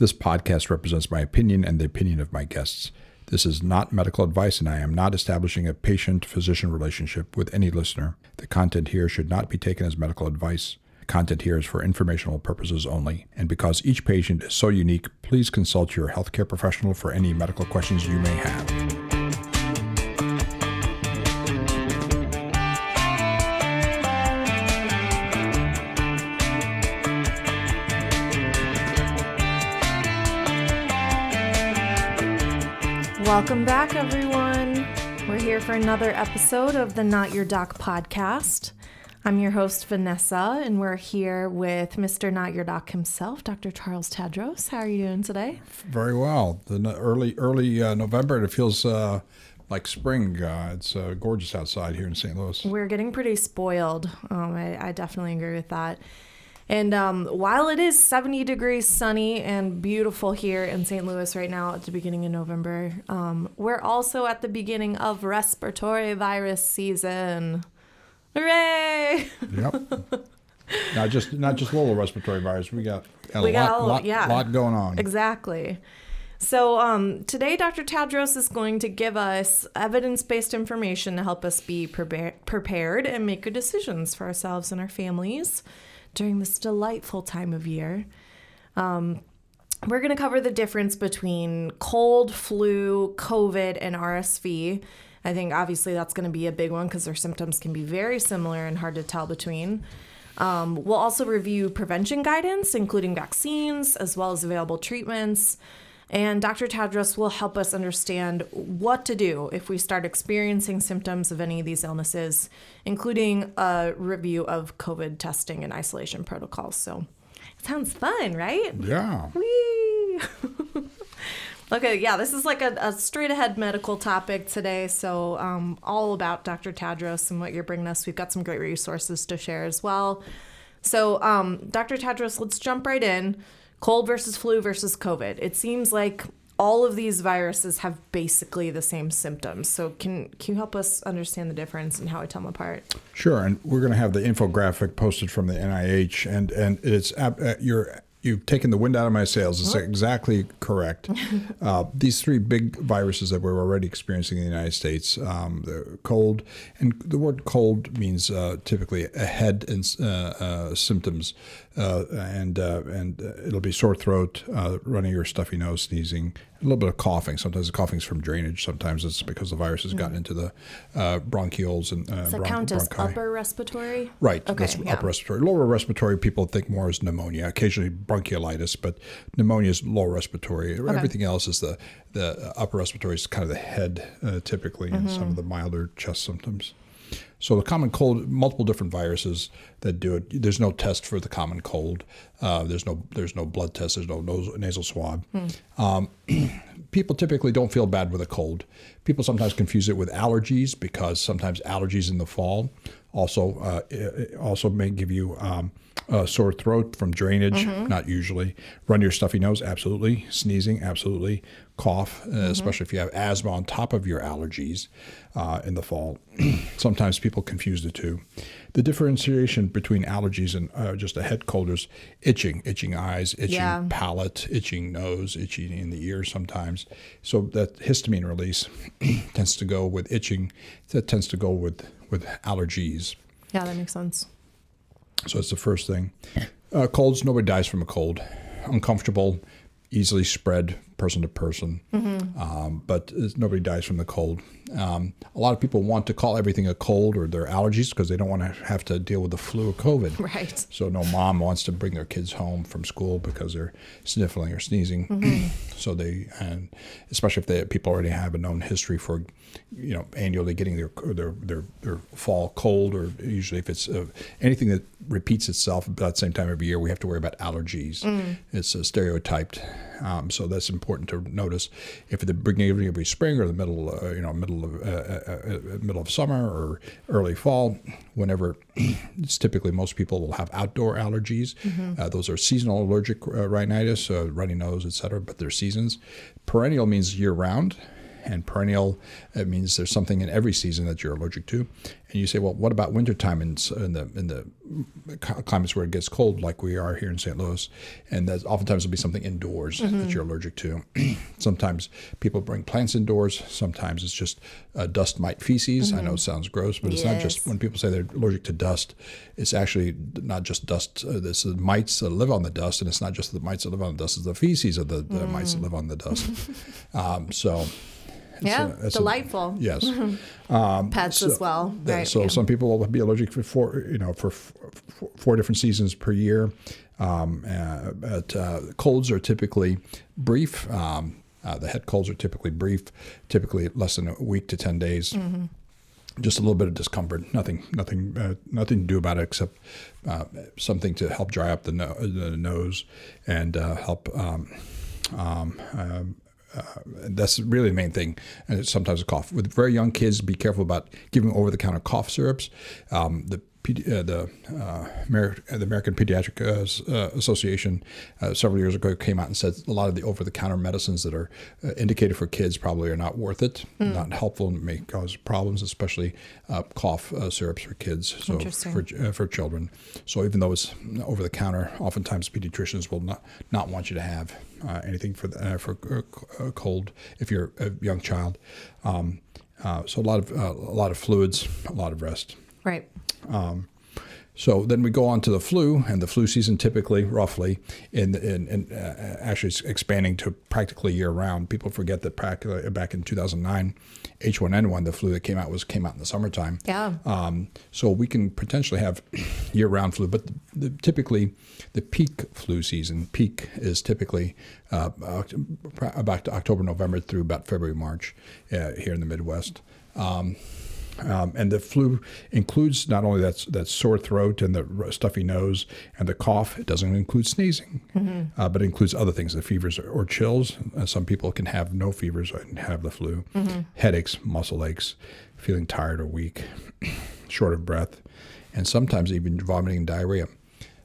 This podcast represents my opinion and the opinion of my guests. This is not medical advice, and I am not establishing a patient physician relationship with any listener. The content here should not be taken as medical advice. Content here is for informational purposes only. And because each patient is so unique, please consult your healthcare professional for any medical questions you may have. Welcome back, everyone. We're here for another episode of the Not Your Doc podcast. I'm your host, Vanessa, and we're here with Mr. Not Your Doc himself, Dr. Charles Tadros. How are you doing today? Very well. The early early uh, November, it feels uh, like spring. Uh, it's uh, gorgeous outside here in St. Louis. We're getting pretty spoiled. Um, I, I definitely agree with that. And um, while it is 70 degrees sunny and beautiful here in St. Louis right now at the beginning of November, um, we're also at the beginning of respiratory virus season. Hooray! Yep. not just not just little respiratory virus. We got a we lot, got a, lot, yeah, lot going on. Exactly. So um, today, Dr. Tadros is going to give us evidence-based information to help us be prepared and make good decisions for ourselves and our families during this delightful time of year. Um, we're going to cover the difference between cold, flu, COVID, and RSV. I think obviously that's going to be a big one because their symptoms can be very similar and hard to tell between. Um, we'll also review prevention guidance, including vaccines, as well as available treatments. And Dr. Tadros will help us understand what to do if we start experiencing symptoms of any of these illnesses, including a review of COVID testing and isolation protocols. So it sounds fun, right? Yeah. Whee! okay, yeah, this is like a, a, straight ahead medical topic today. So, um, all about Dr. Tadros and what you're bringing us. We've got some great resources to share as well. So, um, Dr. Tadros, let's jump right in cold versus flu versus COVID. It seems like all of these viruses have basically the same symptoms. So can can you help us understand the difference and how I tell them apart? Sure, and we're going to have the infographic posted from the NIH, and and it's uh, your you've taken the wind out of my sails. It's exactly correct. uh, these three big viruses that we're already experiencing in the United States, um, the cold, and the word cold means uh, typically a head and uh, uh symptoms, uh, and uh, and it'll be sore throat, running or stuffy nose, sneezing, a little bit of coughing. Sometimes the coughing is from drainage. Sometimes it's because the virus has gotten mm. into the uh, bronchioles and uh, that bron- count as bronchi. upper respiratory? Right. Okay, that's yeah. upper respiratory. Lower respiratory, people think more as pneumonia. Occasionally bronchiolitis, but pneumonia is lower respiratory. Okay. Everything else is the the upper respiratory is kind of the head uh, typically, mm-hmm. and some of the milder chest symptoms. So the common cold, multiple different viruses that do it. There's no test for the common cold. Uh, there's no there's no blood test. There's no nose, nasal swab. Hmm. Um, people typically don't feel bad with a cold. People sometimes confuse it with allergies because sometimes allergies in the fall also uh, also may give you um, a sore throat from drainage. Mm-hmm. Not usually. Run your stuffy nose, absolutely. Sneezing, absolutely cough, uh, mm-hmm. especially if you have asthma on top of your allergies uh, in the fall. Sometimes people confuse the two. The differentiation between allergies and uh, just a head cold is itching, itching eyes, itching yeah. palate, itching nose, itching in the ears sometimes. So that histamine release tends to go with itching. That tends to go with with allergies. Yeah, that makes sense. So it's the first thing. Uh, colds, nobody dies from a cold. Uncomfortable, easily spread person to person, mm-hmm. um, but nobody dies from the cold. Um, a lot of people want to call everything a cold or their allergies because they don't want to have to deal with the flu or COVID. Right. So no mom wants to bring their kids home from school because they're sniffling or sneezing. Mm-hmm. so they, and especially if they people already have a known history for, you know, annually getting their their their, their fall cold, or usually if it's uh, anything that repeats itself about the same time every year, we have to worry about allergies. Mm. It's uh, stereotyped, um, so that's important to notice. If at the beginning of every spring or the middle, uh, you know, middle of uh, uh, uh, middle of summer or early fall, whenever it's typically most people will have outdoor allergies. Mm-hmm. those are seasonal allergic rhinitis, runny nose, etc. But they're seasons. Perennial means year round and perennial it means there's something in every season that you're allergic to And you say, well, what about wintertime in, in the in the climates where it gets cold, like we are here in St. Louis? And that oftentimes will be something indoors mm-hmm. that you're allergic to. sometimes people bring plants indoors. Sometimes it's just uh, dust mite feces. Mm-hmm. I know mm-hmm. it sounds gross, but it's yes. not just when people say they're allergic to dust. It's actually not just dust. Uh, this is mites that live on the dust, and it's not just the mites that live on the dust. It's the feces of the, the mm. mites that live on the dust. um, so yeah, delightful. A, yes, um, pets so, as well. Right. So yeah. some people will be allergic for four, you know, for four different seasons per year. Um, uh, but uh, colds are typically brief. Um, uh, the head colds are typically brief, typically less than a week to ten days. Mm-hmm. Just a little bit of discomfort. Nothing, nothing, uh, nothing to do about it except uh, something to help dry up the, no- the nose and uh, help. Um, um, um uh, that's really the main thing. And sometimes a cough. With very young kids, be careful about giving over-the-counter cough syrups. Um, the uh, the, uh, Amer- the American Pediatric uh, uh Association uh, several years ago came out and said a lot of the over-the-counter medicines that are uh, indicated for kids probably are not worth it, mm. not helpful, and may cause problems, especially cough syrups for kids, so for for children. So even though it's over-the-counter, oftentimes pediatricians will not not want you to have anything for the, for cold if you're a young child. Um, so a lot of a lot of fluids, a lot of rest. Right. Um, so then we go on to the flu, and the flu season typically, roughly, in, in, in uh, actually expanding to practically year round. People forget that back in 2009, H1N1, the flu that came out was came out in the summertime. Yeah. Um, so we can potentially have year round flu, but the, the, typically the peak flu season peak is typically uh, about October, November through about February, March uh, here in the Midwest. Um, um, and the flu includes not only that, that sore throat and the stuffy nose and the cough, it doesn't include sneezing, mm-hmm. uh, but it includes other things, the fevers or, or chills. Uh, some people can have no fevers and have the flu, mm-hmm. headaches, muscle aches, feeling tired or weak, short of breath, and sometimes even vomiting and diarrhea.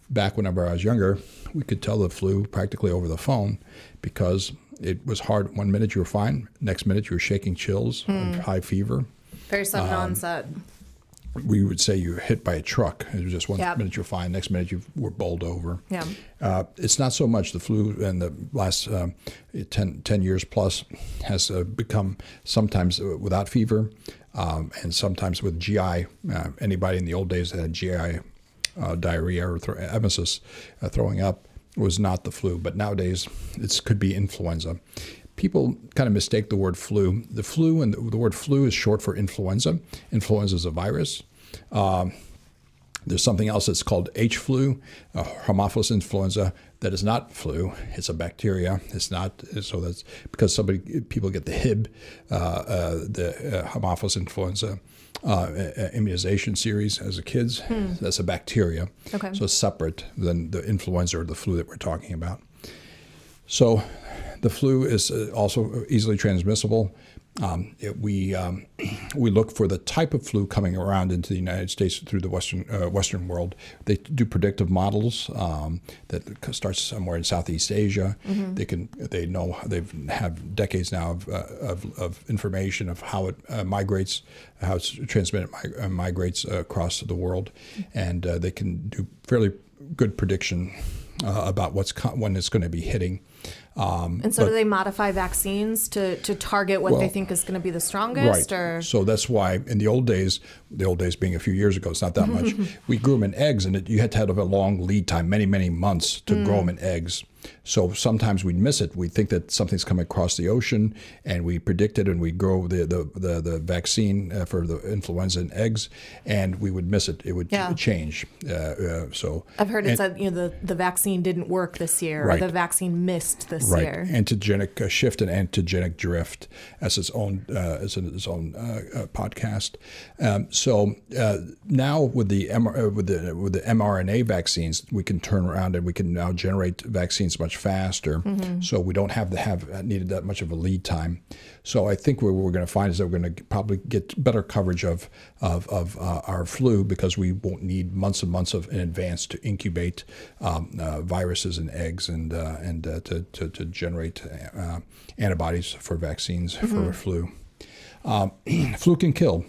Back whenever I was younger, we could tell the flu practically over the phone because it was hard. One minute you were fine, next minute you were shaking chills, mm. high fever. Very sudden um, onset. We would say you were hit by a truck. It was just one yep. minute you're fine, next minute you were bowled over. Yeah. Uh, it's not so much the flu in the last uh, 10, 10, years plus has uh, become sometimes without fever um, and sometimes with GI. Uh, anybody in the old days that had GI uh, diarrhea or emesis, uh, throwing up, was not the flu. But nowadays, it could be influenza people kind of mistake the word flu. The flu and the, the word flu is short for influenza. Influenza is a virus. Um, there's something else that's called H flu, uh, Haemophilus influenza, that is not flu. It's a bacteria. It's not so that's because somebody people get the Hib, uh, uh, the uh, Haemophilus influenza uh, immunization series as a kids. Hmm. That's a bacteria. Okay. So it's separate than the influenza or the flu that we're talking about. So the flu is uh, also easily transmissible. Um, it, we um, we look for the type of flu coming around into the United States through the western uh, Western world. They do predictive models um, that starts somewhere in Southeast Asia. Mm-hmm. They can they know they have decades now of, uh, of, of, information of how it uh, migrates, how it's transmitted mig- uh, migrates across the world, and uh, they can do fairly good prediction about what's co- when it's going to be hitting. Um, and so, but, do they modify vaccines to, to target what well, they think is going to be the strongest? Right. Or? So that's why in the old days, the old days being a few years ago, it's not that much. we grew them in eggs, and it, you had to have a long lead time, many many months to mm. grow them in eggs. So sometimes we'd miss it. We think that something's coming across the ocean, and we predict it, and we grow the the the, the vaccine uh, for the influenza in eggs, and we would miss it. It would yeah. change. Uh, uh, so I've heard it and, said you know the, the vaccine didn't work this year, right. or the vaccine missed this right. year. Antigenic uh, shift and antigenic drift as its own uh, as its own uh, podcast. Um, so now with the M- with the with the mRNA vaccines, we can turn around and we can now generate vaccines much faster. Mm-hmm. So we don't have to have uh, needed that much of a lead time. So I think what we're going to find is that we're going to probably get better coverage of of, of uh, our flu because we won't need months and months of in advance to incubate um, uh, viruses and eggs and uh, and uh, to, to, to generate uh, antibodies for vaccines mm-hmm. for flu. Um, flu can kill.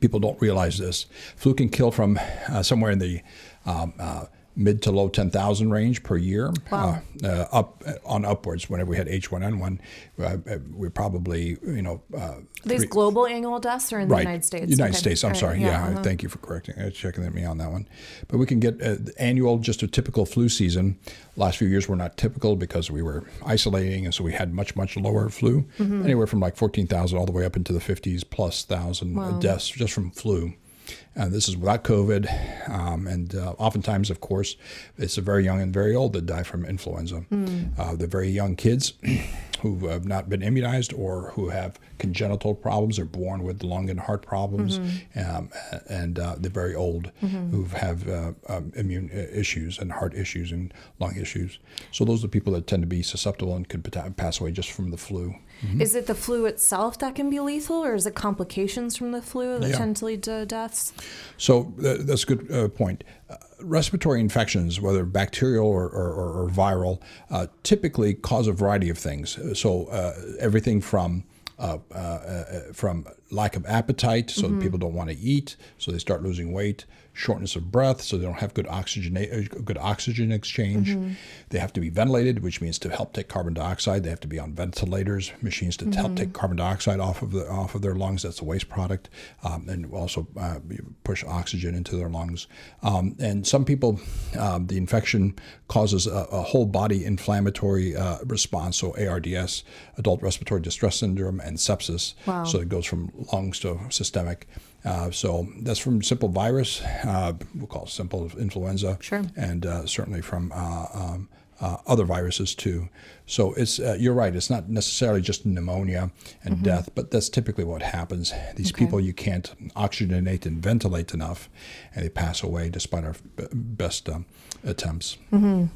people don't realize this. Flu can kill from uh, somewhere in the um, uh, mid to low 10,000 range per year, wow. uh, uh, up on upwards. Whenever we had H1N1, uh, uh, we probably, you know. Uh, These three, global annual deaths are in right. the United States? United okay. States, I'm right. sorry. Yeah, yeah uh-huh. thank you for correcting, uh, checking me on that one. But we can get annual, just a typical flu season. Last few years were not typical because we were isolating, and so we had much, much lower flu, mm-hmm. anywhere from like 14,000 all the way up into the 50s plus thousand wow. deaths just from flu. Uh, this is without COVID. Um, and uh, oftentimes, of course, it's the very young and very old that die from influenza. Mm. Uh, the very young kids who have not been immunized or who have congenital problems are born with lung and heart problems, mm-hmm. um, and uh, the very old mm-hmm. who have uh, um, immune uh, issues and heart issues and lung issues. So those are the people that tend to be susceptible and could pass away just from the flu. Mm-hmm. Is it the flu itself that can be lethal, or is it complications from the flu that yeah. tend to lead to deaths? So uh, that's a good uh, point. Uh, respiratory infections, whether bacterial or, or, or viral, uh, typically cause a variety of things. So uh, everything from uh, from lack of appetite, so mm-hmm. people don't want to eat, so they start losing weight, shortness of breath, so they don't have good oxygen uh, good oxygen exchange. Mm-hmm. They have to be ventilated, which means to help take carbon dioxide, they have to be on ventilators, machines to mm-hmm. help take carbon dioxide off of the off of their lungs. That's a waste product, um, and also uh, push oxygen into their lungs. Um, and some people, um, the infection causes a, a whole body inflammatory uh, response, so ARDS, adult respiratory distress syndrome, and sepsis. Wow. So it goes from lungs to systemic. Uh, so that's from simple virus, uh, we'll call it simple influenza, sure. and uh, certainly from uh, um, uh, other viruses too. So it's uh, you're right. It's not necessarily just pneumonia and mm-hmm. death, but that's typically what happens. These okay. people you can't oxygenate and ventilate enough, and they pass away despite our b- best um, attempts. Mm-hmm.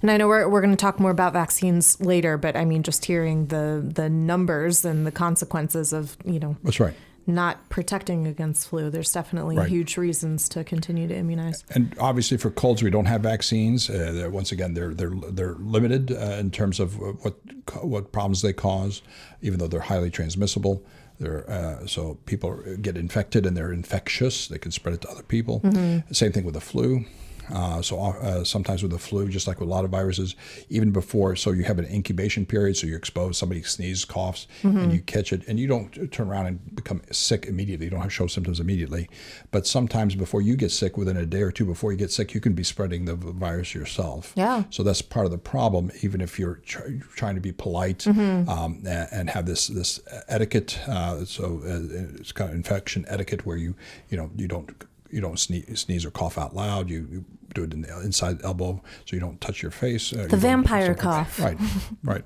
And I know we're, we're going to talk more about vaccines later, but I mean, just hearing the the numbers and the consequences of you know that's right not protecting against flu. There's definitely right. huge reasons to continue to immunize. And obviously, for colds, we don't have vaccines. Uh, once again, they're they're they're limited uh, in terms of what what problems they cause, even though they're highly transmissible. They're, uh, so people get infected and they're infectious. They can spread it to other people. Mm-hmm. Same thing with the flu. Uh, so uh, sometimes with the flu, just like with a lot of viruses, even before, so you have an incubation period, so you're exposed. Somebody sneezes, coughs, mm-hmm. and you catch it, and you don't turn around and become sick immediately. You don't have show symptoms immediately, but sometimes before you get sick, within a day or two before you get sick, you can be spreading the virus yourself. Yeah. So that's part of the problem. Even if you're tr- trying to be polite mm-hmm. um, and, and, have this this etiquette, uh, so uh, it's kind of infection etiquette where you you know you don't you don't sneeze, sneeze or cough out loud. You, you, do it in the inside the elbow so you don't touch your face. Uh, the vampire cough. Right, right.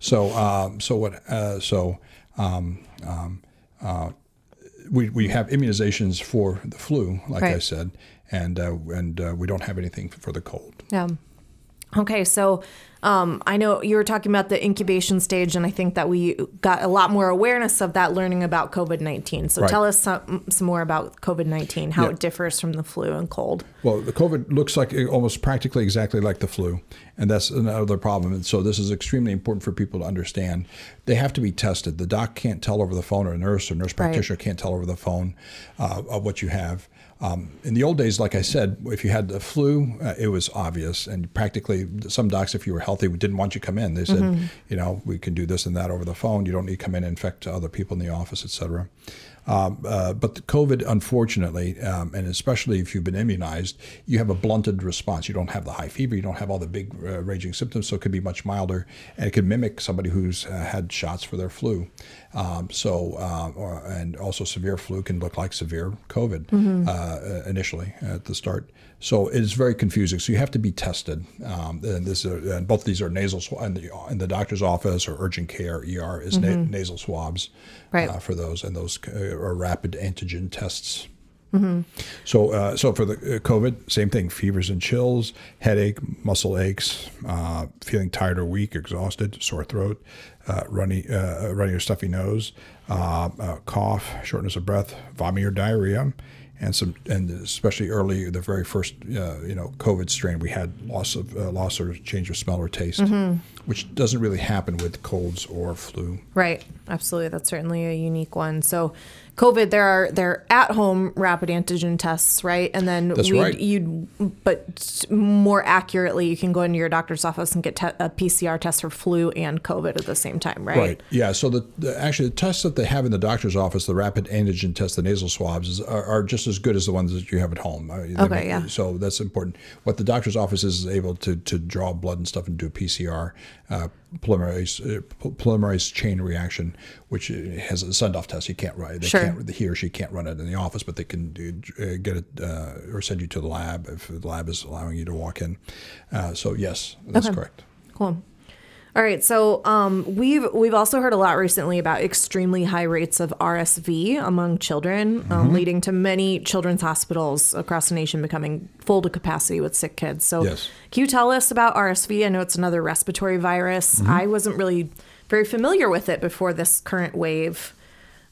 So, um, so what? Uh, so, um, um, uh, we we have immunizations for the flu, like right. I said, and uh, and uh, we don't have anything for the cold. Yeah. Okay, so um, I know you were talking about the incubation stage, and I think that we got a lot more awareness of that learning about COVID 19. So right. tell us some, some more about COVID 19, how yeah. it differs from the flu and cold. Well, the COVID looks like almost practically exactly like the flu, and that's another problem. And so this is extremely important for people to understand. They have to be tested. The doc can't tell over the phone, or a nurse or nurse practitioner right. can't tell over the phone uh, of what you have. Um, in the old days, like I said, if you had the flu, uh, it was obvious, and practically some docs, if you were healthy, didn't want you to come in. They said, mm-hmm. you know, we can do this and that over the phone. You don't need to come in and infect other people in the office, et cetera. Um, uh, but the COVID, unfortunately, um, and especially if you've been immunized, you have a blunted response. You don't have the high fever, you don't have all the big uh, raging symptoms, so it could be much milder, and it can mimic somebody who's uh, had shots for their flu. Um, so, uh, or, and also severe flu can look like severe COVID mm-hmm. Uh, initially at the start. So it is very confusing. So you have to be tested. Um, and this, and both of these are nasal sw- in the, in the doctor's office or urgent care ER is mm-hmm. na- nasal swabs right. uh, for those, and those uh, are rapid antigen tests. Mm-hmm. So, uh, so for the uh, COVID, same thing: fevers and chills, headache, muscle aches, uh, feeling tired or weak, exhausted, sore throat, uh, runny, uh, runny or stuffy nose, uh, cough, shortness of breath, vomiting or diarrhea, and some, and especially early, the very first, you know, COVID strain, we had loss of loss or change of smell or taste. Mm-hmm which doesn't really happen with colds or flu. Right. Absolutely. That's certainly a unique one. So, COVID, there are there at home rapid antigen tests, right? And then That's we'd- right. you'd, but more accurately, you can go into your doctor's office and get te- a PCR test for flu and COVID at the same time, right? Right. Yeah. So the, the actually the tests that they have in the doctor's office, the rapid antigen test, the nasal swabs, is, are, are just as good as the ones that you have at home. I mean, Okay, make- yeah. So that's important. What the doctor's office is, is able to to draw blood and stuff and do a PCR. Uh, polymerase uh, polymerase chain reaction, which uh, has a send off test. You can't run. They Sure. can't. He or she can't run it in the office, but they can do, uh, get it uh, or send you to the lab if the lab is allowing you to walk in. Uh, so yes, that's Okay. correct. Cool. All right, so um, we've we've also heard a lot recently about extremely high rates of RSV among children, Mm-hmm. um, leading to many children's hospitals across the nation becoming full to capacity with sick kids. So, Yes. can you tell us about RSV? I know it's another respiratory virus. Mm-hmm. I wasn't really very familiar with it before this current wave.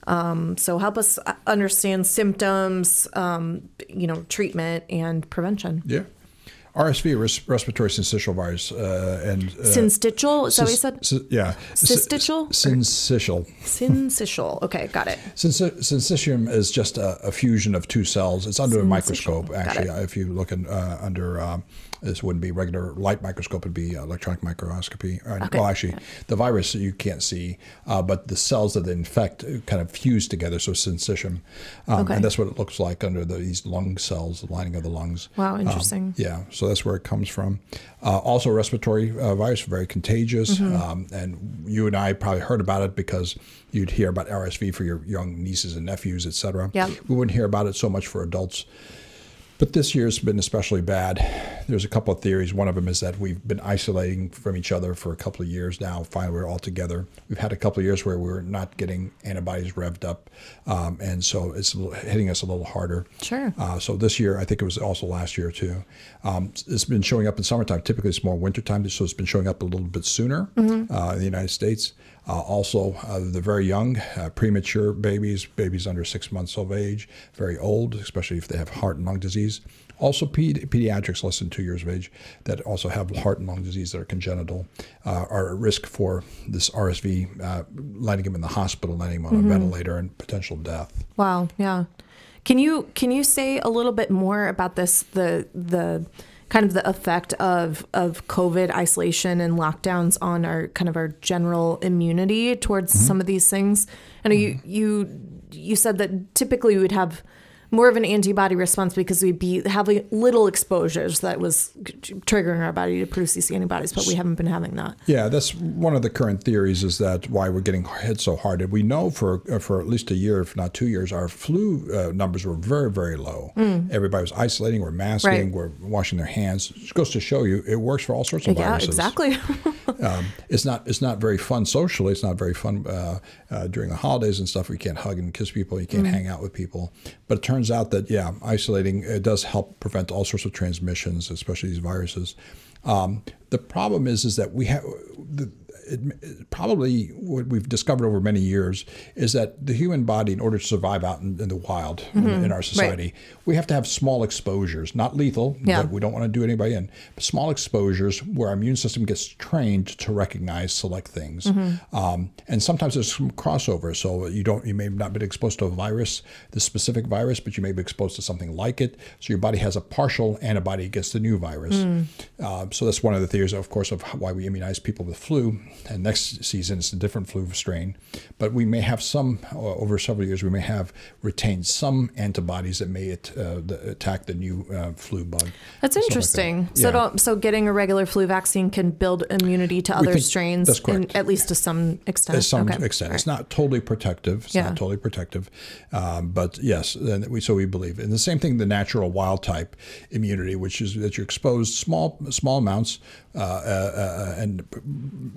Um, so, help us understand symptoms, um, you know, treatment and prevention. Yeah. RSV, res- respiratory syncytial virus, uh, and uh, Syncytial, is that what you said? sy- yeah, Cystical? syncytial. Syncytial. Okay, got it. Syncy- Syncytium is just a, a fusion of two cells. It's under a microscope, actually. If you look in, uh, under, um, this wouldn't be regular light microscope, it'd be electronic microscopy. Uh, Okay. Well, actually, the virus you can't see, uh, but the cells that infect uh, kind of fuse together, so syncytium. Um, Okay. And that's what it looks like under the, these lung cells, the lining of the lungs. Wow, Um, interesting. yeah, so that's where it comes from. Uh, also, respiratory uh, virus, very contagious. Mm-hmm. Um, and you and I probably heard about it because you'd hear about RSV for your young nieces and nephews, et cetera. Yep. We wouldn't hear about it so much for adults. But this year's been especially bad. There's a couple of theories. One of them is that we've been isolating from each other for a couple of years now. Finally, we're all together. We've had a couple of years where we're not getting antibodies revved up, um, and so it's hitting us a little harder. Sure. Uh, so this year, I think it was also last year too. Um, it's been showing up in summertime. Typically, it's more wintertime, so it's been showing up a little bit sooner uh, in the United States. Uh, also, uh, the very young, uh, premature babies, babies under six months of age, very old, especially if they have heart and lung disease. Also, pedi- pediatrics less than two years of age that also have heart and lung disease that are congenital uh, are at risk for this RSV, uh, landing them in the hospital, landing them on a ventilator, and potential death. Wow. Yeah. Can you can you say a little bit more about this the the kind of the effect of of COVID isolation and lockdowns on our kind of our general immunity towards mm-hmm. some of these things? I know you mm-hmm. you you said that typically we would have more of an antibody response because we'd be having little exposures that was triggering our body to produce these antibodies, but we haven't been having that. Yeah, that's one of the current theories is that why we're getting hit so hard. And we know for uh, for at least a year, if not two years, our flu uh, numbers were very, very low. Everybody was isolating, we're masking, Mm. Right. we're washing their hands. It goes to show you it works for all sorts of Yeah, viruses. exactly. Um, it's not it's not very fun socially. It's not very fun uh, uh, during the holidays and stuff. We can't hug and kiss people. You can't hang out with people. But it turns out that yeah, isolating it does help prevent all sorts of transmissions, especially these viruses. Um, the problem is is that we have the, it, probably what we've discovered over many years is that the human body, in order to survive out in, in the wild in, in our society, we have to have small exposures, not lethal. Yeah. But we don't want to do anybody in. But small exposures where our immune system gets trained to recognize select things. Mm-hmm. Um, and sometimes there's some crossover. So you don't, you may not been exposed to a virus, the specific virus, but you may be exposed to something like it. So your body has a partial antibody against the new virus. Mm. Uh, so that's one of the theories, of course, of why we immunize people with flu. And next season it's a different flu strain. But we may have some, uh, over several years, we may have retained some antibodies that may at, uh, the, attack the new uh, flu bug. That's Stuff like that. interesting. So, Yeah. so getting a regular flu vaccine can build immunity to other think strains, that's in, at least to some extent. to some Okay. extent. All It's not totally protective. It's Yeah. not totally protective, um, but yes, we so we believe. And the same thing, the natural wild type immunity, which is that you're exposed small small amounts. Uh, uh, uh, and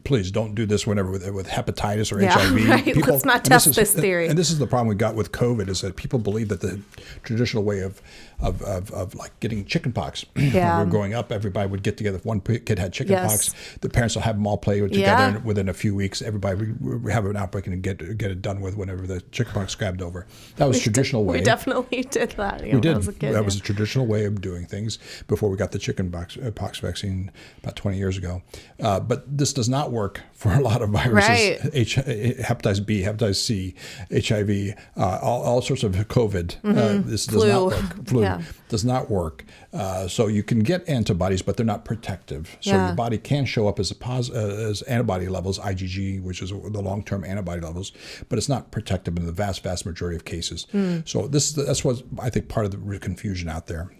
please, Don't do this whenever with, with hepatitis or Yeah, HIV. right. Let's not test is- this theory. And this is the problem we got with COVID is that people believe that the traditional way of of, of, of like getting chickenpox. Yeah. when we were growing up, everybody would get together. If one kid had chickenpox, Yes. the parents will have them all play together, Yeah. and within a few weeks, everybody would have an outbreak and get get it done with whenever the chickenpox grabbed over. That was traditional way. We definitely did that. Yeah, We did. was a kid, that yeah. was a traditional way of doing things before we got the chicken box, uh, pox vaccine about 20 years ago. Uh, but this does not work for a lot of viruses. Right. H- hepatitis B, hepatitis C, HIV, uh, all, all sorts of COVID. Uh, this does Mm-hmm. Not work. Flu Yeah. does not work. Uh, so you can get antibodies, but they're not protective. So Yeah. your body can show up as a pos- uh, as antibody levels, IgG, which is the long-term antibody levels, but it's not protective in the vast, vast majority of cases. Hmm. So this is that's what I think part of the confusion out there.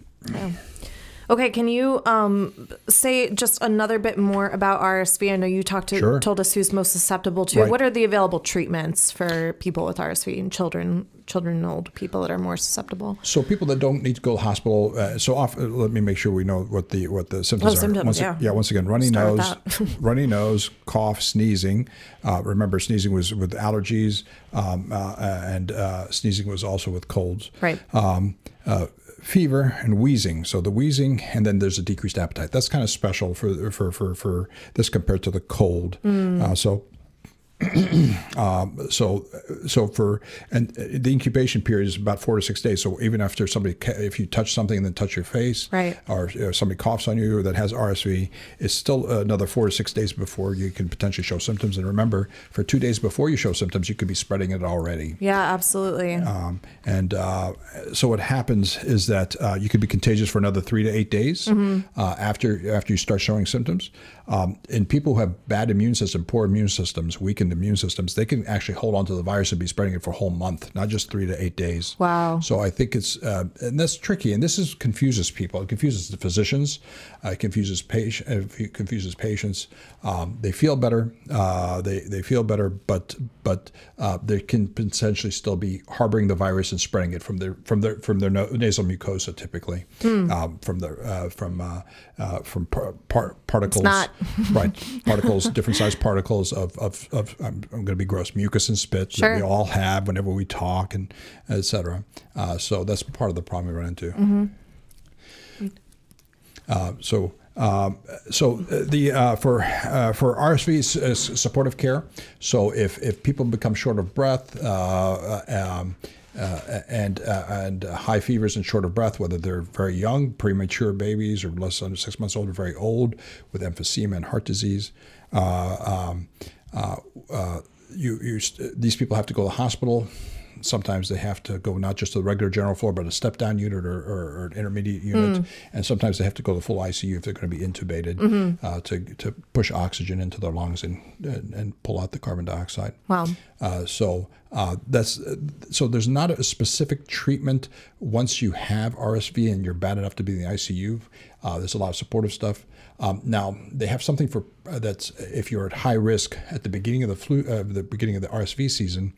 Okay, can you um, say just another bit more about RSV? I know you talked to Sure. told us who's most susceptible to. it. Right. What are the available treatments for people with RSV and children, children and old people that are more susceptible? So people that don't need to go to the hospital. Uh, so off, uh, let me make sure we know what the what the symptoms Oh, are. symptoms, once, yeah. Once again, runny Start nose, runny nose, cough, sneezing. Uh, remember, sneezing was with allergies, um, uh, and uh, sneezing was also with colds. Right. Um, uh, fever and wheezing. So the wheezing, and then there's a decreased appetite. That's kind of special for for for, for this compared to the cold. Mm. Uh, so so so for and the incubation period is about four to six days. So even after somebody, if you touch something and then touch your face, Right. or uh, somebody coughs on you that has RSV, it's still another four to six days before you can potentially show symptoms. And remember, for two days before you show symptoms, you could be spreading it already. Yeah, absolutely. Um, and uh, so what happens is that uh, you could be contagious for another three to eight days Mm-hmm. uh, after after you start showing symptoms. Um, in people who have bad immune system, poor immune systems, weakened immune systems, they can actually hold on to the virus and be spreading it for a whole month, not just three to eight days. Wow. So I think it's uh, and that's tricky, and this is confuses people. It confuses the physicians, uh, it confuses patient, it confuses patients. Um, they feel better, uh, they they feel better, but but uh, they can potentially still be harboring the virus and spreading it from their from their from their no- nasal mucosa, typically um, from the uh, from uh, uh, from par- particles, right? Particles, different size particles of of, of I'm, I'm going to be gross mucus and spit Sure. that we all have whenever we talk and et cetera. Uh, so that's part of the problem we run into. Mm-hmm. Uh, so. Um, so uh, the uh, for uh, for RSV supportive care. So if, if people become short of breath uh, um, uh, and uh, and high fevers and short of breath, whether they're very young, premature babies, or less than six months old, or very old with emphysema and heart disease, uh, um, uh, uh, you, you st- these people have to go to the hospital. Sometimes they have to go not just to the regular general floor, but a step down unit or, or, or an intermediate unit. And sometimes they have to go to the full ICU if they're going to be intubated uh, to, to push oxygen into their lungs and, and, and pull out the carbon dioxide. Wow. Uh, so uh, that's so there's not a specific treatment once you have RSV and you're bad enough to be in the ICU. Uh, there's a lot of supportive stuff. Um, now they have something for uh, that's if you're at high risk at the beginning of the flu, uh, the beginning of the RSV season.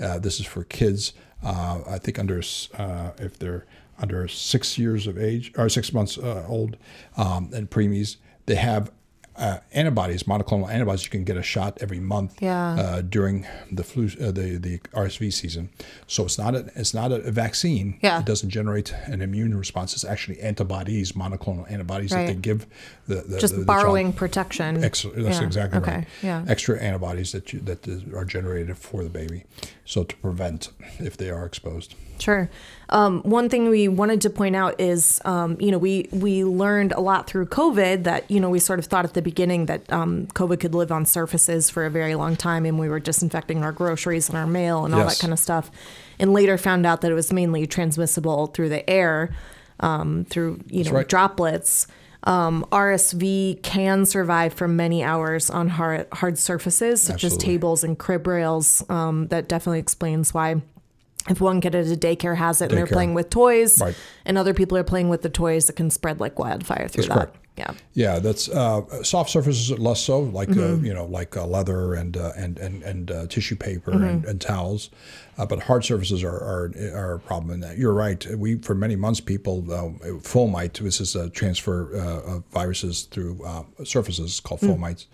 Uh, this is for kids. I think under if they're under six years of age or six months old um, and preemies, they have uh, antibodies, monoclonal antibodies. You can get a shot every month Yeah. uh, during the flu, uh, the the RSV season. So it's not a it's not a vaccine. Yeah. It doesn't generate an immune response. It's actually antibodies, monoclonal antibodies that they give the, the Just the, the borrowing child. protection. Ex- that's Yeah. exactly okay. right. Yeah. Extra antibodies that you, that are generated for the baby, so to prevent if they are exposed. Sure. Um, one thing we wanted to point out is, um, you know, we we learned a lot through COVID that you know we sort of thought at the beginning that um, COVID could live on surfaces for a very long time, and we were disinfecting our groceries and our mail and all Yes. that kind of stuff, and later found out that it was mainly transmissible through the air, um, through you know right. droplets. Um, RSV can survive for many hours on hard, hard surfaces such as tables and crib rails. Um, that definitely explains why if one kid at a daycare has it and they're playing with toys Right. and other people are playing with the toys, it can spread like wildfire through That's that. correct. Yeah. Yeah, that's uh, soft surfaces are less so, like uh, you know, like uh, leather and uh, and and and uh, tissue paper and, and towels. Uh, but hard surfaces are, are are a problem. And that you're right. We for many months people uh, fomite, which is a transfer uh, of viruses through uh, surfaces called fomites,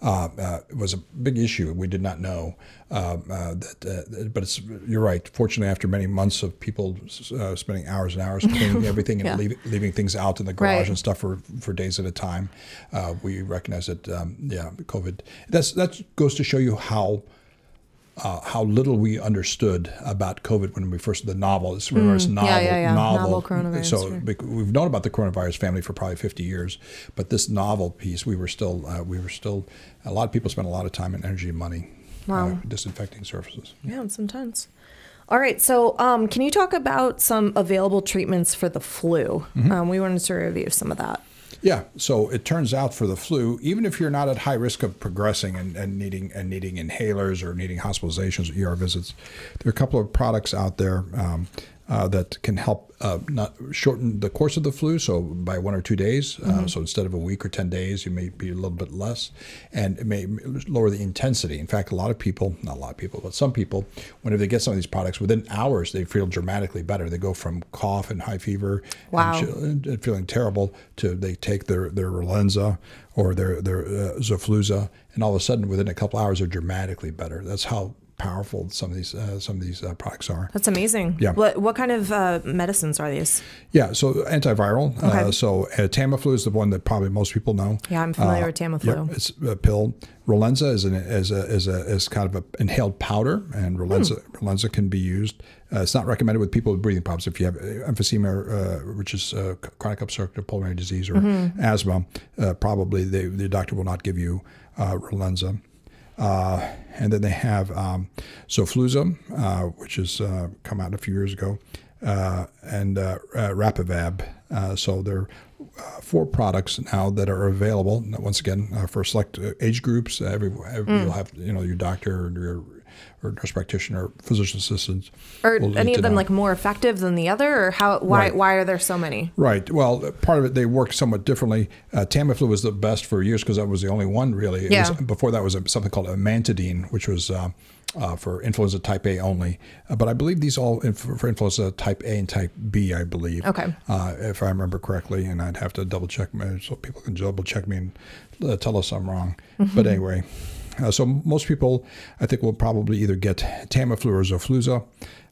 uh, uh, was a big issue. We did not know um, uh, that. Uh, but it's you're right. Fortunately, after many months of people uh, spending hours and hours cleaning everything and Yeah. leave, leaving things out in the garage Right. and stuff for, for days at a time, uh, we recognize that um, yeah, COVID. That's that goes to show you how. Uh, how little we understood about COVID when we first the novel. It's, remember, it's novel, Mm. yeah, yeah. novel. Novel coronavirus, So we've known about the coronavirus family for probably 50 years, but this novel piece, we were still, uh, we were still. A lot of people spent a lot of time and energy and money Wow. uh, disinfecting surfaces. Yeah, it's intense. All right, so um, can you talk about some available treatments for the flu? Mm-hmm. Um, we wanted to review some of that. Yeah. So it turns out for the flu, even if you're not at high risk of progressing and, and needing and needing inhalers or needing hospitalizations or ER visits, there are a couple of products out there um, uh, that can help uh, not shorten the course of the flu. So by one or two days. Uh, so instead of a week or ten days, you may be a little bit less, and it may lower the intensity. In fact, a lot of people, not a lot of people, but some people, whenever they get some of these products, within hours they feel dramatically better. They go from cough and high fever Wow. and and feeling terrible to they take their their Relenza or their their uh, Xofluza, and all of a sudden within a couple hours they're dramatically better. That's how powerful some of these uh, some of these uh, products are. That's amazing. Yeah. What what kind of uh, medicines are these? Yeah, so antiviral. Uh, Okay. so uh, Tamiflu is the one that probably most people know. Yeah, I'm familiar Uh, with Tamiflu. It's a pill. Relenza is an is a is a is kind of an inhaled powder, and Relenza Hmm. Relenza can be used. Uh, it's not recommended with people with breathing problems. If you have emphysema, uh, which is uh, chronic obstructive pulmonary disease or Mm-hmm. asthma, uh, probably they, the doctor will not give you uh, Relenza. Uh, and then they have um, uh, which has uh, come out a few years ago, uh, and uh, uh, Rapivab. Uh, so there are uh, four products now that are available. Once again, uh, for select age groups, every, every Mm. you'll have you know your doctor or your or nurse practitioner, physician assistants. Are any of them like more effective than the other, or how? Why Right. why are there so many? Right. Well, part of it they work somewhat differently. Uh, Tamiflu was the best for years because that was the only one really. It Yeah. was- before that was something called amantadine, which was uh, uh, for influenza type A only. Uh, but I believe these all inf- for influenza type A and type B. I believe. Okay. Uh, if I remember correctly, and I'd have to double check my, so people can double check me and uh, tell us I'm wrong. Mm-hmm. But anyway. Uh, so most people, I think, will probably either get Tamiflu or Xofluza.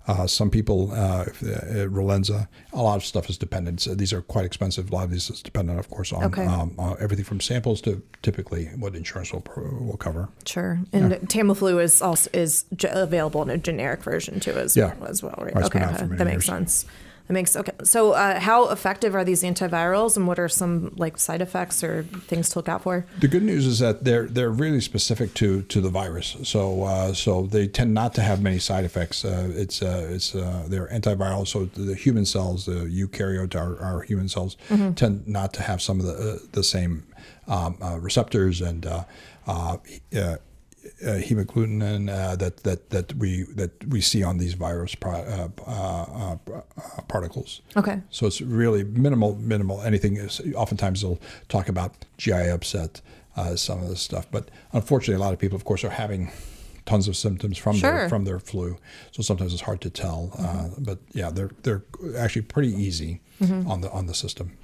Uh, some people, uh, if, uh, Relenza. A lot of stuff is dependent. So these are quite expensive. A lot of these is dependent, of course, on Okay. um, uh, everything from samples to typically what insurance will will cover. Sure. And Tamiflu is also is available in a generic version too, as Yeah. as well, right? Right, okay, been out okay. for many that makes sense. That makes okay. So, uh, how effective are these antivirals, and what are some like side effects or things to look out for? The good news is that they're they're really specific to to the virus. So uh, so they tend not to have many side effects. Uh, it's uh, it's uh, they're antiviral. So the human cells, the eukaryote, our, our human cells, tend not to have some of the uh, the same um, uh, receptors and uh, uh, uh, hemagglutinin uh, that that that we that we see on these virus pro- uh, uh, uh, uh, particles. Okay. So it's really minimal, minimal. Anything is oftentimes they'll talk about GI upset, uh, some of this stuff. But unfortunately, a lot of people, of course, are having tons of symptoms from Sure. their from their flu. So sometimes it's hard to tell. Uh, but yeah, they're they're actually pretty easy on the on the system.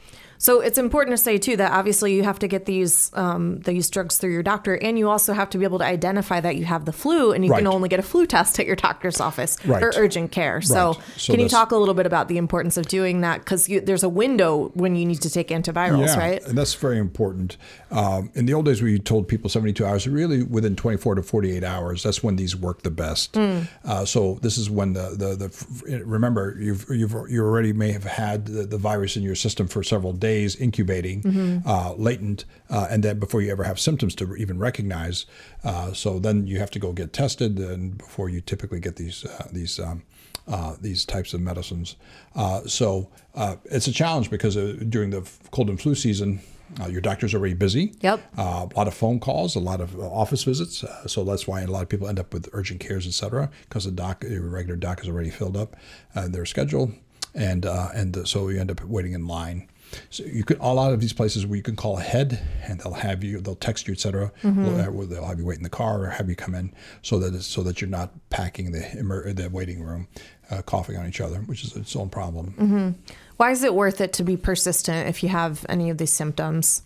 So it's important to say too that obviously you have to get these um, these drugs through your doctor, and you also have to be able to identify that you have the flu, and you can only get a flu test at your doctor's office Right. or urgent care. So, Right. So can you talk a little bit about the importance of doing that? Because there's a window when you need to take antivirals, yeah, right? And that's very important. Um, in the old days, we told people 72 hours. Really, within 24 to 48 hours, that's when these work the best. Uh, so this is when the, the the remember you've you've you already may have had the, the virus in your system for several days incubating, uh, latent, uh, and then before you ever have symptoms to even recognize. Uh, so then you have to go get tested, and before you typically get these uh, these. Um, uh, these types of medicines. Uh, so uh, it's a challenge because uh, during the cold and flu season, uh, your doctor's already busy. Yep. Uh, a lot of phone calls, a lot of uh, office visits. Uh, so that's why a lot of people end up with urgent cares, et cetera, because the doc, your regular doc, is already filled up uh, their schedule, and uh, and so you end up waiting in line. So you could a lot of these places where you can call ahead and they'll have you, they'll text you, etc. Mm-hmm. They'll have you wait in the car or have you come in so that so that you're not packing the the waiting room, uh, coughing on each other, which is its own problem. Mm-hmm. Why is it worth it to be persistent if you have any of these symptoms?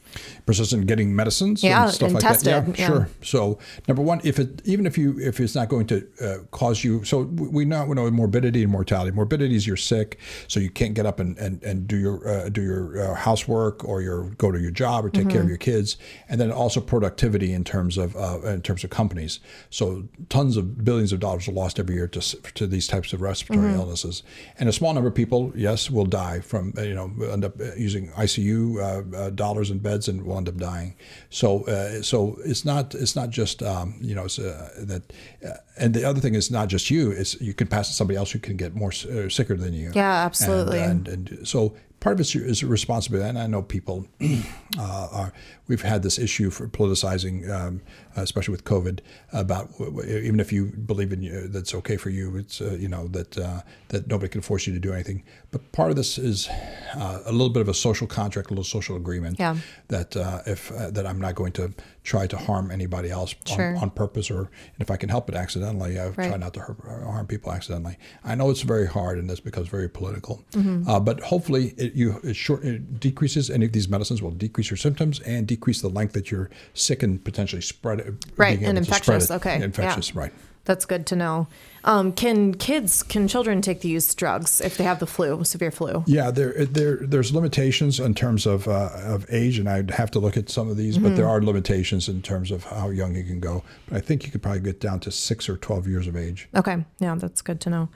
Persistent getting medicines yeah, and stuff and like tested, that. Yeah, yeah. sure. So number one, if it even if you if it's not going to uh, cause you, so we know we know morbidity and mortality. Morbidity is you're sick, so you can't get up and and, and do your uh, do your uh, housework or your go to your job or take Mm-hmm. care of your kids, and then also productivity in terms of uh, in terms of companies. So tons of billions of dollars are lost every year to to these types of respiratory Mm-hmm. illnesses, and a small number of people, yes, will die from uh, you know end up using ICU uh, uh, dollars and beds and will end up dying. So uh, so it's not it's not just um, you know it's, uh, that, uh, and the other thing is not just you. It's you can pass it to somebody else who can get more uh, sicker than you. Yeah, absolutely. And, and, and so part of it is a responsibility. And I know people uh, are. We've had this issue for politicizing, um, especially with COVID, about even if you believe in you, that's okay for you. It's uh, you know that uh, that nobody can force you to do anything. But part of this is uh, a little bit of a social contract, a little social agreement. Yeah. That uh, if uh, that I'm not going to try to harm anybody else Sure. on, on purpose, or and if I can help it accidentally, I try Right. not to harm people accidentally. I know it's very hard, and this becomes very political. Mm-hmm. Uh, but hopefully, it, you it short it decreases any of these medicines will decrease your symptoms and decrease the length that you're sick and potentially spread it. Right, and infectious, okay, yeah. infectious, right? That's good to know. Um, can kids, can children take these drugs if they have the flu, severe flu? Yeah, there, there, there's limitations in terms of uh, of age, and I'd have to look at some of these, but Mm-hmm. there are limitations in terms of how young you can go. But I think you could probably get down to six or twelve years of age. Okay, yeah, that's good to know.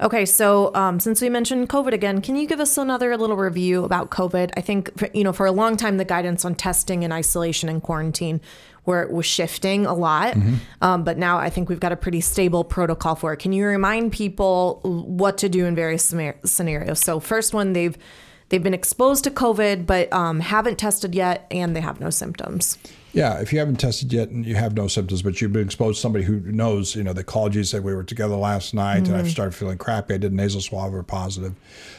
Okay, so um, since we mentioned COVID again, can you give us another little review about COVID? I think for- you know for a long time the guidance on testing and isolation and quarantine where it was shifting a lot, um, but now I think we've got a pretty stable protocol for it. Can you remind people what to do in various scenarios? So first one, they've they've been exposed to COVID but um, haven't tested yet, and they have no symptoms. Yeah, if you haven't tested yet and you have no symptoms, but you've been exposed to somebody who knows, you know, they called you and said we were together last night and I've started feeling crappy. I did a nasal swab, we're positive.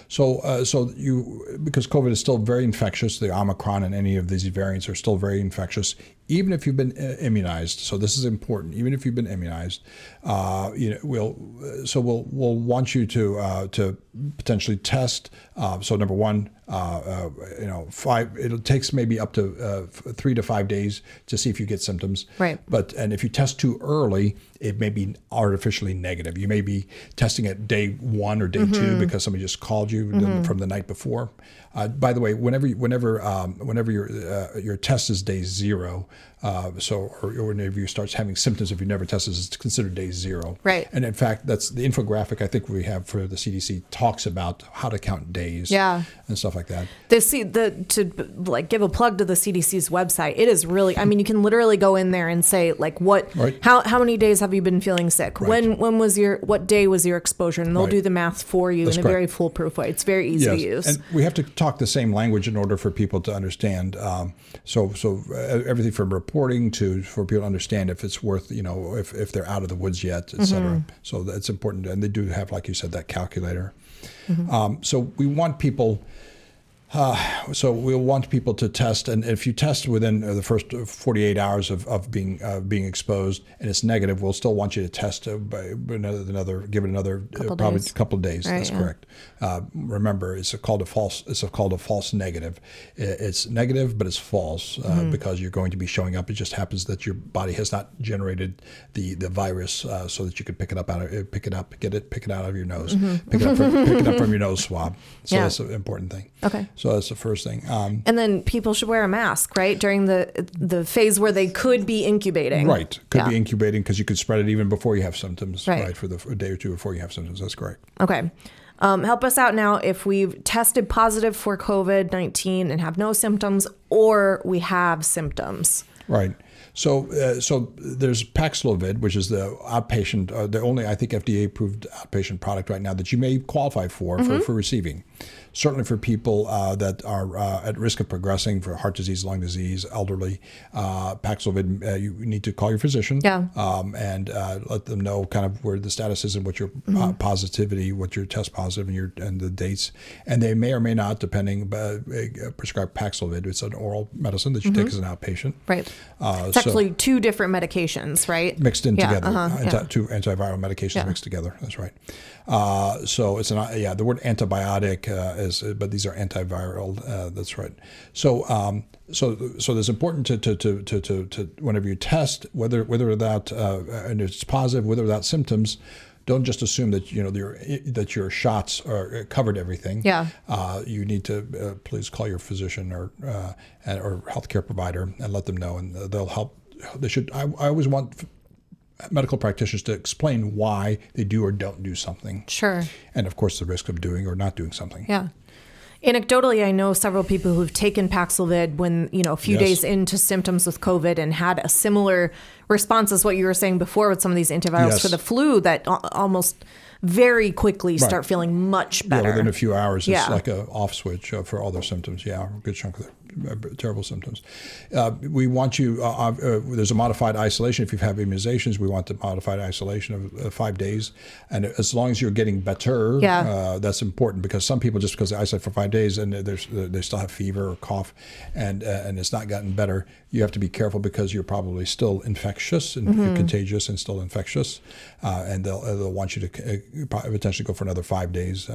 So, uh, so you because COVID is still very infectious, the Omicron and any of these variants are still very infectious, even if you've been immunized. So this is important. Even if you've been immunized, uh, you know, we'll so we'll we'll want you to uh, to potentially test. Uh, so number one, uh, uh, you know, five. It takes maybe up to uh, three to five days to see if you get symptoms. Right. But and if you test too early, it may be artificially negative. You may be testing at day one or day Mm-hmm. two because somebody just called you the- from the night before. Uh, by the way, whenever whenever um, whenever your uh, your test is day zero, uh, so or, or whenever you start having symptoms, if you never tested, it's considered day zero. Right. And in fact, that's the infographic I think we have for the CDC talks about how to count days. Yeah. And stuff like that. the C, the to like give a plug to the CDC's website. It is really, I mean, you can literally go in there and say like, what, Right. how how many days have you been feeling sick? Right. When when was your what day was your exposure? And they'll Right. do the math for you That's in a correct. very foolproof way. It's very easy to use. And we have to talk the same language in order for people to understand. Um, so, so uh, everything from reporting to for people to understand if it's worth, you know, if, if they're out of the woods yet, et cetera. Mm-hmm. So that's important. And they do have, like you said, that calculator. Mm-hmm. Um, so we want people. Uh, so we'll want people to test, and if you test within uh, the first 48 hours of, of being uh, being exposed and it's negative, we'll still want you to test uh, by another, another give it another uh, Couple probably days. a couple of days. Right, That's yeah. correct. Uh, remember, it's a called a false. It's a called a false negative. It's negative, but it's false uh, Mm-hmm. because you're going to be showing up. It just happens that your body has not generated the the virus uh, so that you could pick it up out of uh, pick it up, get it, pick it out of your nose, pick it up from, pick it up from your nose swab. So Mm-hmm. Yeah. that's an important thing. Okay. So that's the first thing. Um, and then people should wear a mask, right, during the the phase where they could be incubating. right. Could Yeah. be incubating because you could spread it even before you have symptoms. Right. For the a day or two before you have symptoms. That's correct. Okay. Um, help us out now if we've tested positive for COVID 19 and have no symptoms or we have symptoms. Right. So, uh, so there's Paxlovid, which is the outpatient, uh, the only I think FDA approved outpatient product right now that you may qualify for mm-hmm. for, for receiving certainly for people uh, that are uh, at risk of progressing for heart disease, lung disease, elderly, uh, Paxlovid, uh, you need to call your physician yeah. um, and uh, let them know kind of where the status is and what your uh, mm-hmm. positivity, what your test positive and your and the dates. And they may or may not, depending, prescribe Paxlovid. It's an oral medicine that you mm-hmm. take as an outpatient. Right. it's so actually two different medications, right? Mixed in yeah, together. Uh-huh, Anti- yeah. Two antiviral medications mixed together. That's right. so it's an yeah. The word antibiotic is, but these are antiviral. Uh, that's right. So, um, so, so it's important to, to, to, to, to, to whenever you test, whether whether that uh, and it's positive, whether without symptoms, don't just assume that you know your that your shots are uh, covered everything. Yeah. Uh, you need to uh, please call your physician or uh, or healthcare provider and let them know, and they'll help. They should. I, I always want medical practitioners to explain why they do or don't do something. Sure. And of course, the risk of doing or not doing something. Yeah. Anecdotally, I know several people who've taken Paxlovid when, you know, a few yes. days into symptoms with COVID and had a similar response as what you were saying before with some of these antivirals yes. for the flu that almost very quickly start right. feeling much better. Yeah, within a few hours, it's yeah. like a off switch uh, for all their symptoms. Yeah, a good chunk of it. Uh, terrible symptoms. Uh, we want you, uh, uh, uh, there's a modified isolation. If you have immunizations, we want the modified isolation of five days. And as long as you're getting better, yeah. that's important because some people, just because they isolate for five days and they still have fever or cough and, and it's not gotten better, you have to be careful because you're probably still infectious and mm-hmm. contagious and still infectious. Uh, and they'll, uh, they'll want you to uh, potentially go for another five days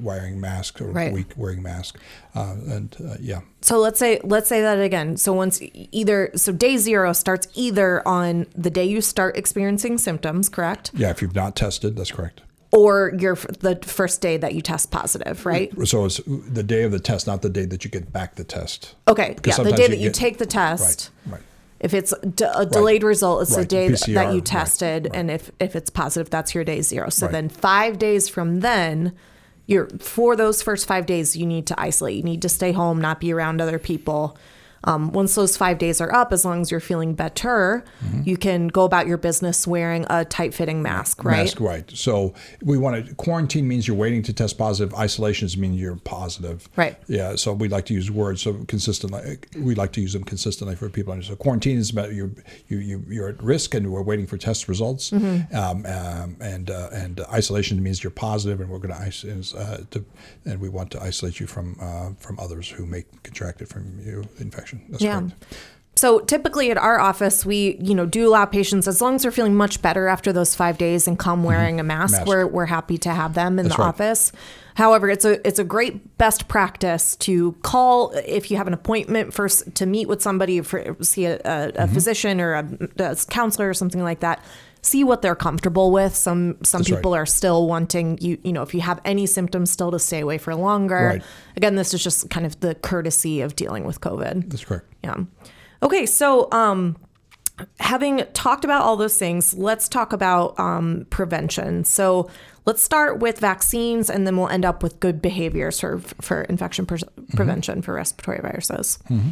wearing masks or right. a week wearing mask. and yeah so let's say let's say that again. So once either so day 0 starts either on the day you start experiencing symptoms, correct? Yeah, if you've not tested, that's correct. Or your the first day that you test positive, right? So it's the day of the test, not the day that you get back the test. Okay, yeah, the day that you, get, take the test. Right, right. If it's d- a delayed right. result, it's right. the day PCR, that you tested, right. and if if it's positive, that's your day zero. So then five days from then, you're for those first five days you need to isolate you need to stay home not be around other people um, once those five days are up, as long as you're feeling better, mm-hmm. you can go about your business wearing a tight fitting mask, right? Mask, right. So we want to quarantine means you're waiting to test positive. Isolations mean you're positive. Right. Yeah. So we like to use words so consistently. We like to use them consistently for people. So quarantine is about you you you you're at risk and we're waiting for test results. Mm-hmm. Um, um, and uh, and isolation means you're positive and we're going to uh, and we want to isolate you from uh, from others who may contract it from you infection. That's yeah. Correct. So typically at our office, we you know do allow patients as long as they're feeling much better after those five days and come mm-hmm. wearing mm-hmm. a mask, mask, We're we're happy to have them in That's the right. office. However, it's a it's a great best practice to call if you have an appointment first to meet with somebody for see a, a, a mm-hmm. physician or a, a counselor or something like that see what they're comfortable with. Some some That's people right. are still wanting you you know if you have any symptoms still to stay away for longer. Right. Again, this is just kind of the courtesy of dealing with COVID. That's correct. Yeah. Okay, so um, having talked about all those things, let's talk about um, prevention. So let's start with vaccines, and then we'll end up with good behaviors for for infection pre- mm-hmm. prevention for respiratory viruses. Mm-hmm.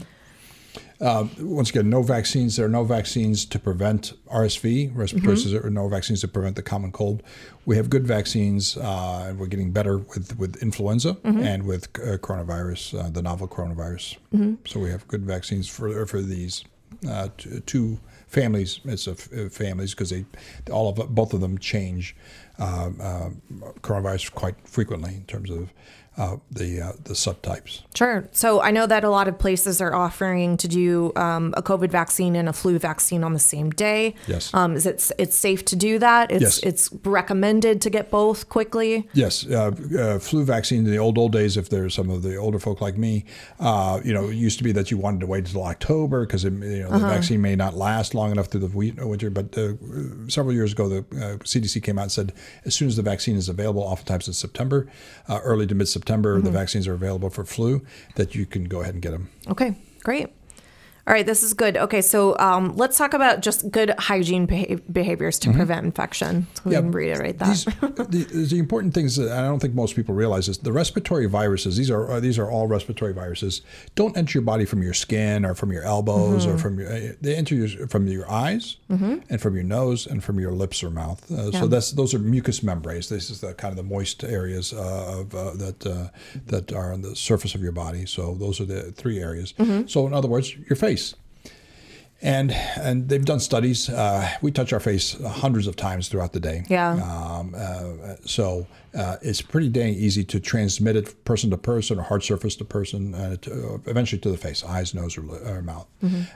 Uh, once again, no vaccines. There are no vaccines to prevent RSV, respiratory mm-hmm. No vaccines to prevent the common cold. We have good vaccines, uh, and we're getting better with, with influenza mm-hmm. and with uh, coronavirus, uh, the novel coronavirus. Mm-hmm. So we have good vaccines for for these uh, two families. It's a, families because they all of both of them change coronavirus quite frequently in terms of uh, the uh, the subtypes. Sure. So I know that a lot of places are offering to do um, a COVID vaccine and a flu vaccine on the same day. Yes. Um, is it it's safe to do that? It's yes. it's recommended to get both quickly. Yes. Uh, uh flu vaccine in the old old days, if there's some of the older folk like me, uh, you know, it used to be that you wanted to wait until October because you know the uh-huh. vaccine may not last long enough through the winter. But uh, several years ago, the CDC came out and said as soon as the vaccine is available, oftentimes in September, early to mid September September, mm-hmm. the vaccines are available for flu, that you can go ahead and get them. Okay, great. All right, this is good. Okay, so um, let's talk about just good hygiene beha- behaviors to prevent infection. So we Mm-hmm. Yeah, can reiterate that. These, the, the important things that I don't think most people realize is the respiratory viruses. These are uh, these are all respiratory viruses. Don't enter your body from your skin or from your elbows or from your. uh, They enter your, from your eyes and from your nose and from your lips or mouth. Uh, Yeah. So that's those are mucous membranes. This is the kind of the moist areas uh, of uh, that uh, that are on the surface of your body. So those are the three areas. So in other words, your face. And and they've done studies. Uh, we touch our face hundreds of times throughout the day. Yeah. Um, uh, so uh, it's pretty dang easy to transmit it person to person or hard surface to person, uh, to, eventually to the face, eyes, nose, or, or mouth.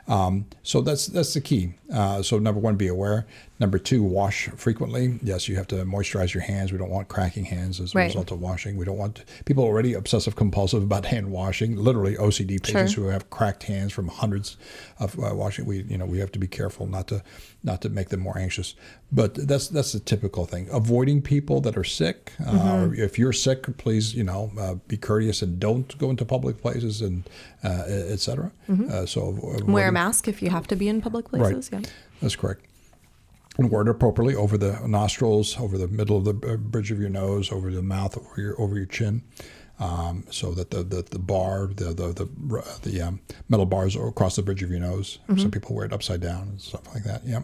Um, so that's that's the key. Uh, so number one, be aware. Number two, wash frequently. Yes, you have to moisturize your hands. We don't want cracking hands as a Right. result of washing. We don't want people already obsessive compulsive about hand washing. Literally OCD patients Sure. who have cracked hands from hundreds of uh, washing. We you know we have to be careful not to not to make them more anxious. But that's that's the typical thing. Avoiding people that are sick. Uh, or if you're sick, please you know uh, be courteous and don't go into public places and uh, et cetera. Uh, so Wear a mask if you have to be in public Right. places. Yeah. That's correct. And wear it appropriately over the nostrils, over the middle of the uh, bridge of your nose, over the mouth, over your over your chin, um, so that the, the, the bar, the the the, the um, metal bars across the bridge of your nose. Some people wear it upside down and stuff like that. Yeah,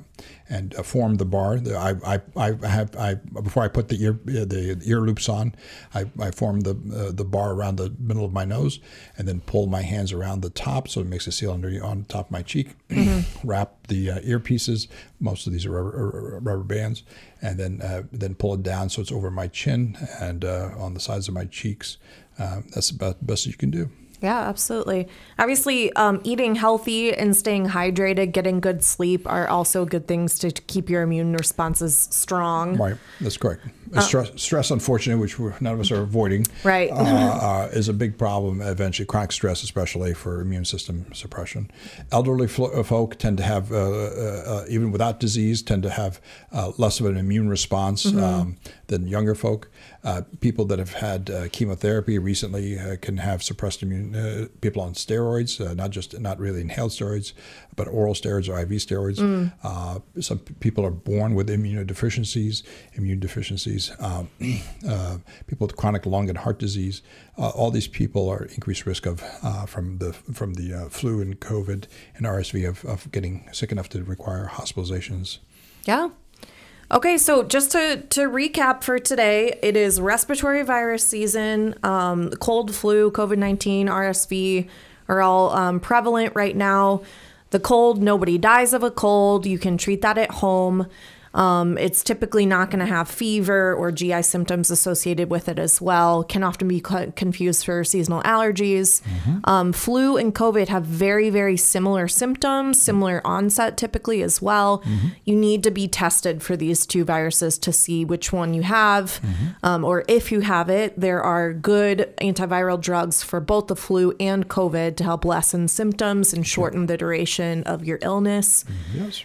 and uh, form the bar. The, I, I I have I before I put the ear uh, the ear loops on, I, I form the uh, the bar around the middle of my nose, and then pull my hands around the top so it makes a seal under on top of my cheek. Wrap the uh, earpieces. Most of these are rubber, rubber bands, and then uh, then pull it down so it's over my chin and uh, on the sides of my cheeks. Um, that's about the best you can do. Yeah, absolutely. Obviously, um, eating healthy and staying hydrated, getting good sleep are also good things to keep your immune responses strong. Right, that's correct. stress, stress, unfortunately, which none of us are avoiding, Right. uh, uh, is a big problem. Eventually, chronic stress, especially for immune system suppression. Elderly flo- uh, folk tend to have, uh, uh, uh, even without disease, tend to have uh, less of an immune response um, than younger folk. Uh, people that have had uh, chemotherapy recently uh, can have suppressed immune. Uh, people on steroids, uh, not just not really inhaled steroids, but oral steroids or IV steroids. Uh, some people are born with immunodeficiencies, immune deficiencies. Um, uh, people with chronic lung and heart disease. Uh, all these people are increased risk of uh, from the from the uh, flu and COVID and RSV of, of getting sick enough to require hospitalizations. Yeah. Okay, so just to, to recap for today, it is respiratory virus season. Um, cold, flu, COVID 19, RSV are all um, prevalent right now. The cold, nobody dies of a cold. You can treat that at home. Um, it's typically not going to have fever or GI symptoms associated with it as well. Can often be co- confused for seasonal allergies. Um, flu and COVID have very, very similar symptoms, similar onset typically as well. You need to be tested for these two viruses to see which one you have, um, or if you have it. There are good antiviral drugs for both the flu and COVID to help lessen symptoms and shorten the duration of your illness. Yes.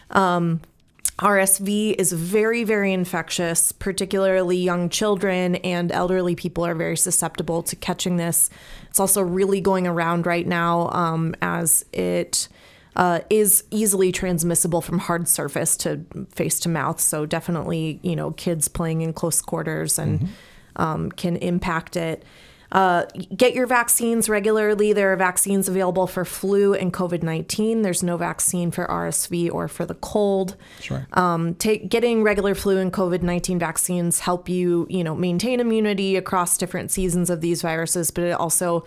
RSV is very, very infectious, particularly young children and elderly people are very susceptible to catching this. It's also really going around right now um, as it uh, is easily transmissible from hard surface to face to mouth. So, definitely, you know, kids playing in close quarters and um, can impact it. Uh, get your vaccines regularly. There are vaccines available for flu and COVID 19. There's no vaccine for RSV or for the cold. Right. Um, take, getting regular flu and COVID 19 vaccines help you, you know, maintain immunity across different seasons of these viruses, but it also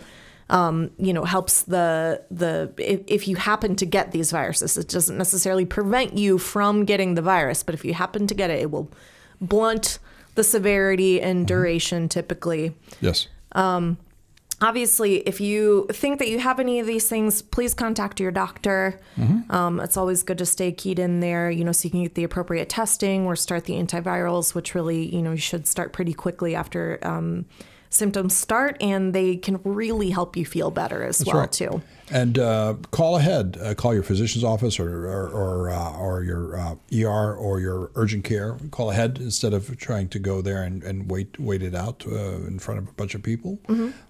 um, you know, helps the the if, if you happen to get these viruses, it doesn't necessarily prevent you from getting the virus, but if you happen to get it, it will blunt the severity and duration typically. yes. Obviously, if you think that you have any of these things, please contact your doctor. Um, it's always good to stay keyed in there, you know, so you can get the appropriate testing or start the antivirals, which really, you know, you should start pretty quickly after um, symptoms start, and they can really help you feel better as well, right. too. And uh, call ahead. Uh, call your physician's office or or or, uh, or your uh, ER or your urgent care. Call ahead instead of trying to go there and, and wait wait it out uh, in front of a bunch of people.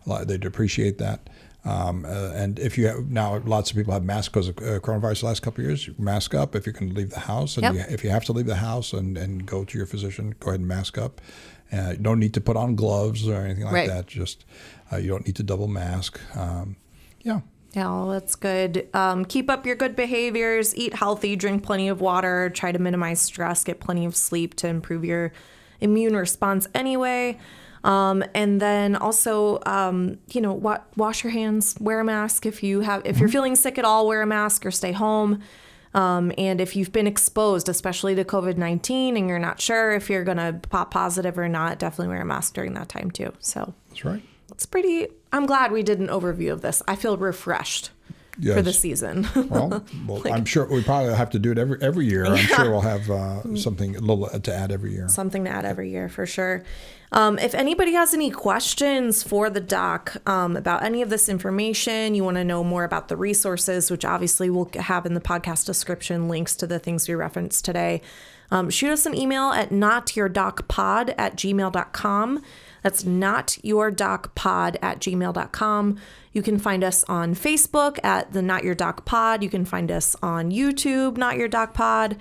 Lot- They'd appreciate that. Um, uh, and if you have now, lots of people have masks because of uh, coronavirus the last couple of years. Mask up if you can leave the house, and Yep. you, if you have to leave the house and, and go to your physician, go ahead and mask up. Uh, you don't need to put on gloves or anything like Right. that. Just uh, you don't need to double mask. Um, yeah. Yeah, well, that's good. Um, keep up your good behaviors. Eat healthy. Drink plenty of water. Try to minimize stress. Get plenty of sleep to improve your immune response. Anyway, um, and then also, um, you know, wa- wash your hands. Wear a mask if you have. If you're feeling sick at all, wear a mask or stay home. Um, and if you've been exposed, especially to COVID 19, and you're not sure if you're going to pop positive or not, definitely wear a mask during that time too. So That's right. it's pretty, I'm glad we did an overview of this. I feel refreshed for the season. Well, well I'm sure we probably have to do it every every year. I'm sure we'll have uh, something a little to add every year. Something to add every year for sure. Um, if anybody has any questions for the doc um, about any of this information, you want to know more about the resources, which obviously we'll have in the podcast description links to the things we referenced today, um, shoot us an email at notyourdocpod at gmail.com. That's notyourdocpod at gmail.com. You can find us on Facebook at the Not Your Doc Pod. You can find us on YouTube, Not Your Doc Pod.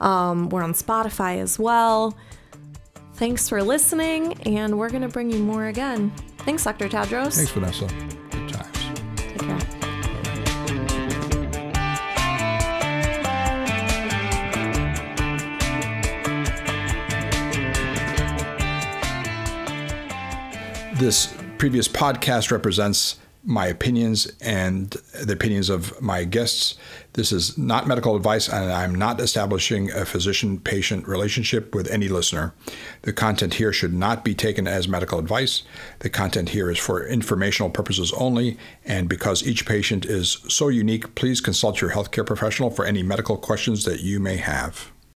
Um, we're on Spotify as well. Thanks for listening, and we're going to bring you more again. Thanks, Dr. Tadros. Thanks, Vanessa. Good times. Take care. This previous podcast represents my opinions and the opinions of my guests. This is not medical advice, and I'm not establishing a physician patient relationship with any listener. The content here should not be taken as medical advice. The content here is for informational purposes only, and because each patient is so unique, please consult your healthcare professional for any medical questions that you may have.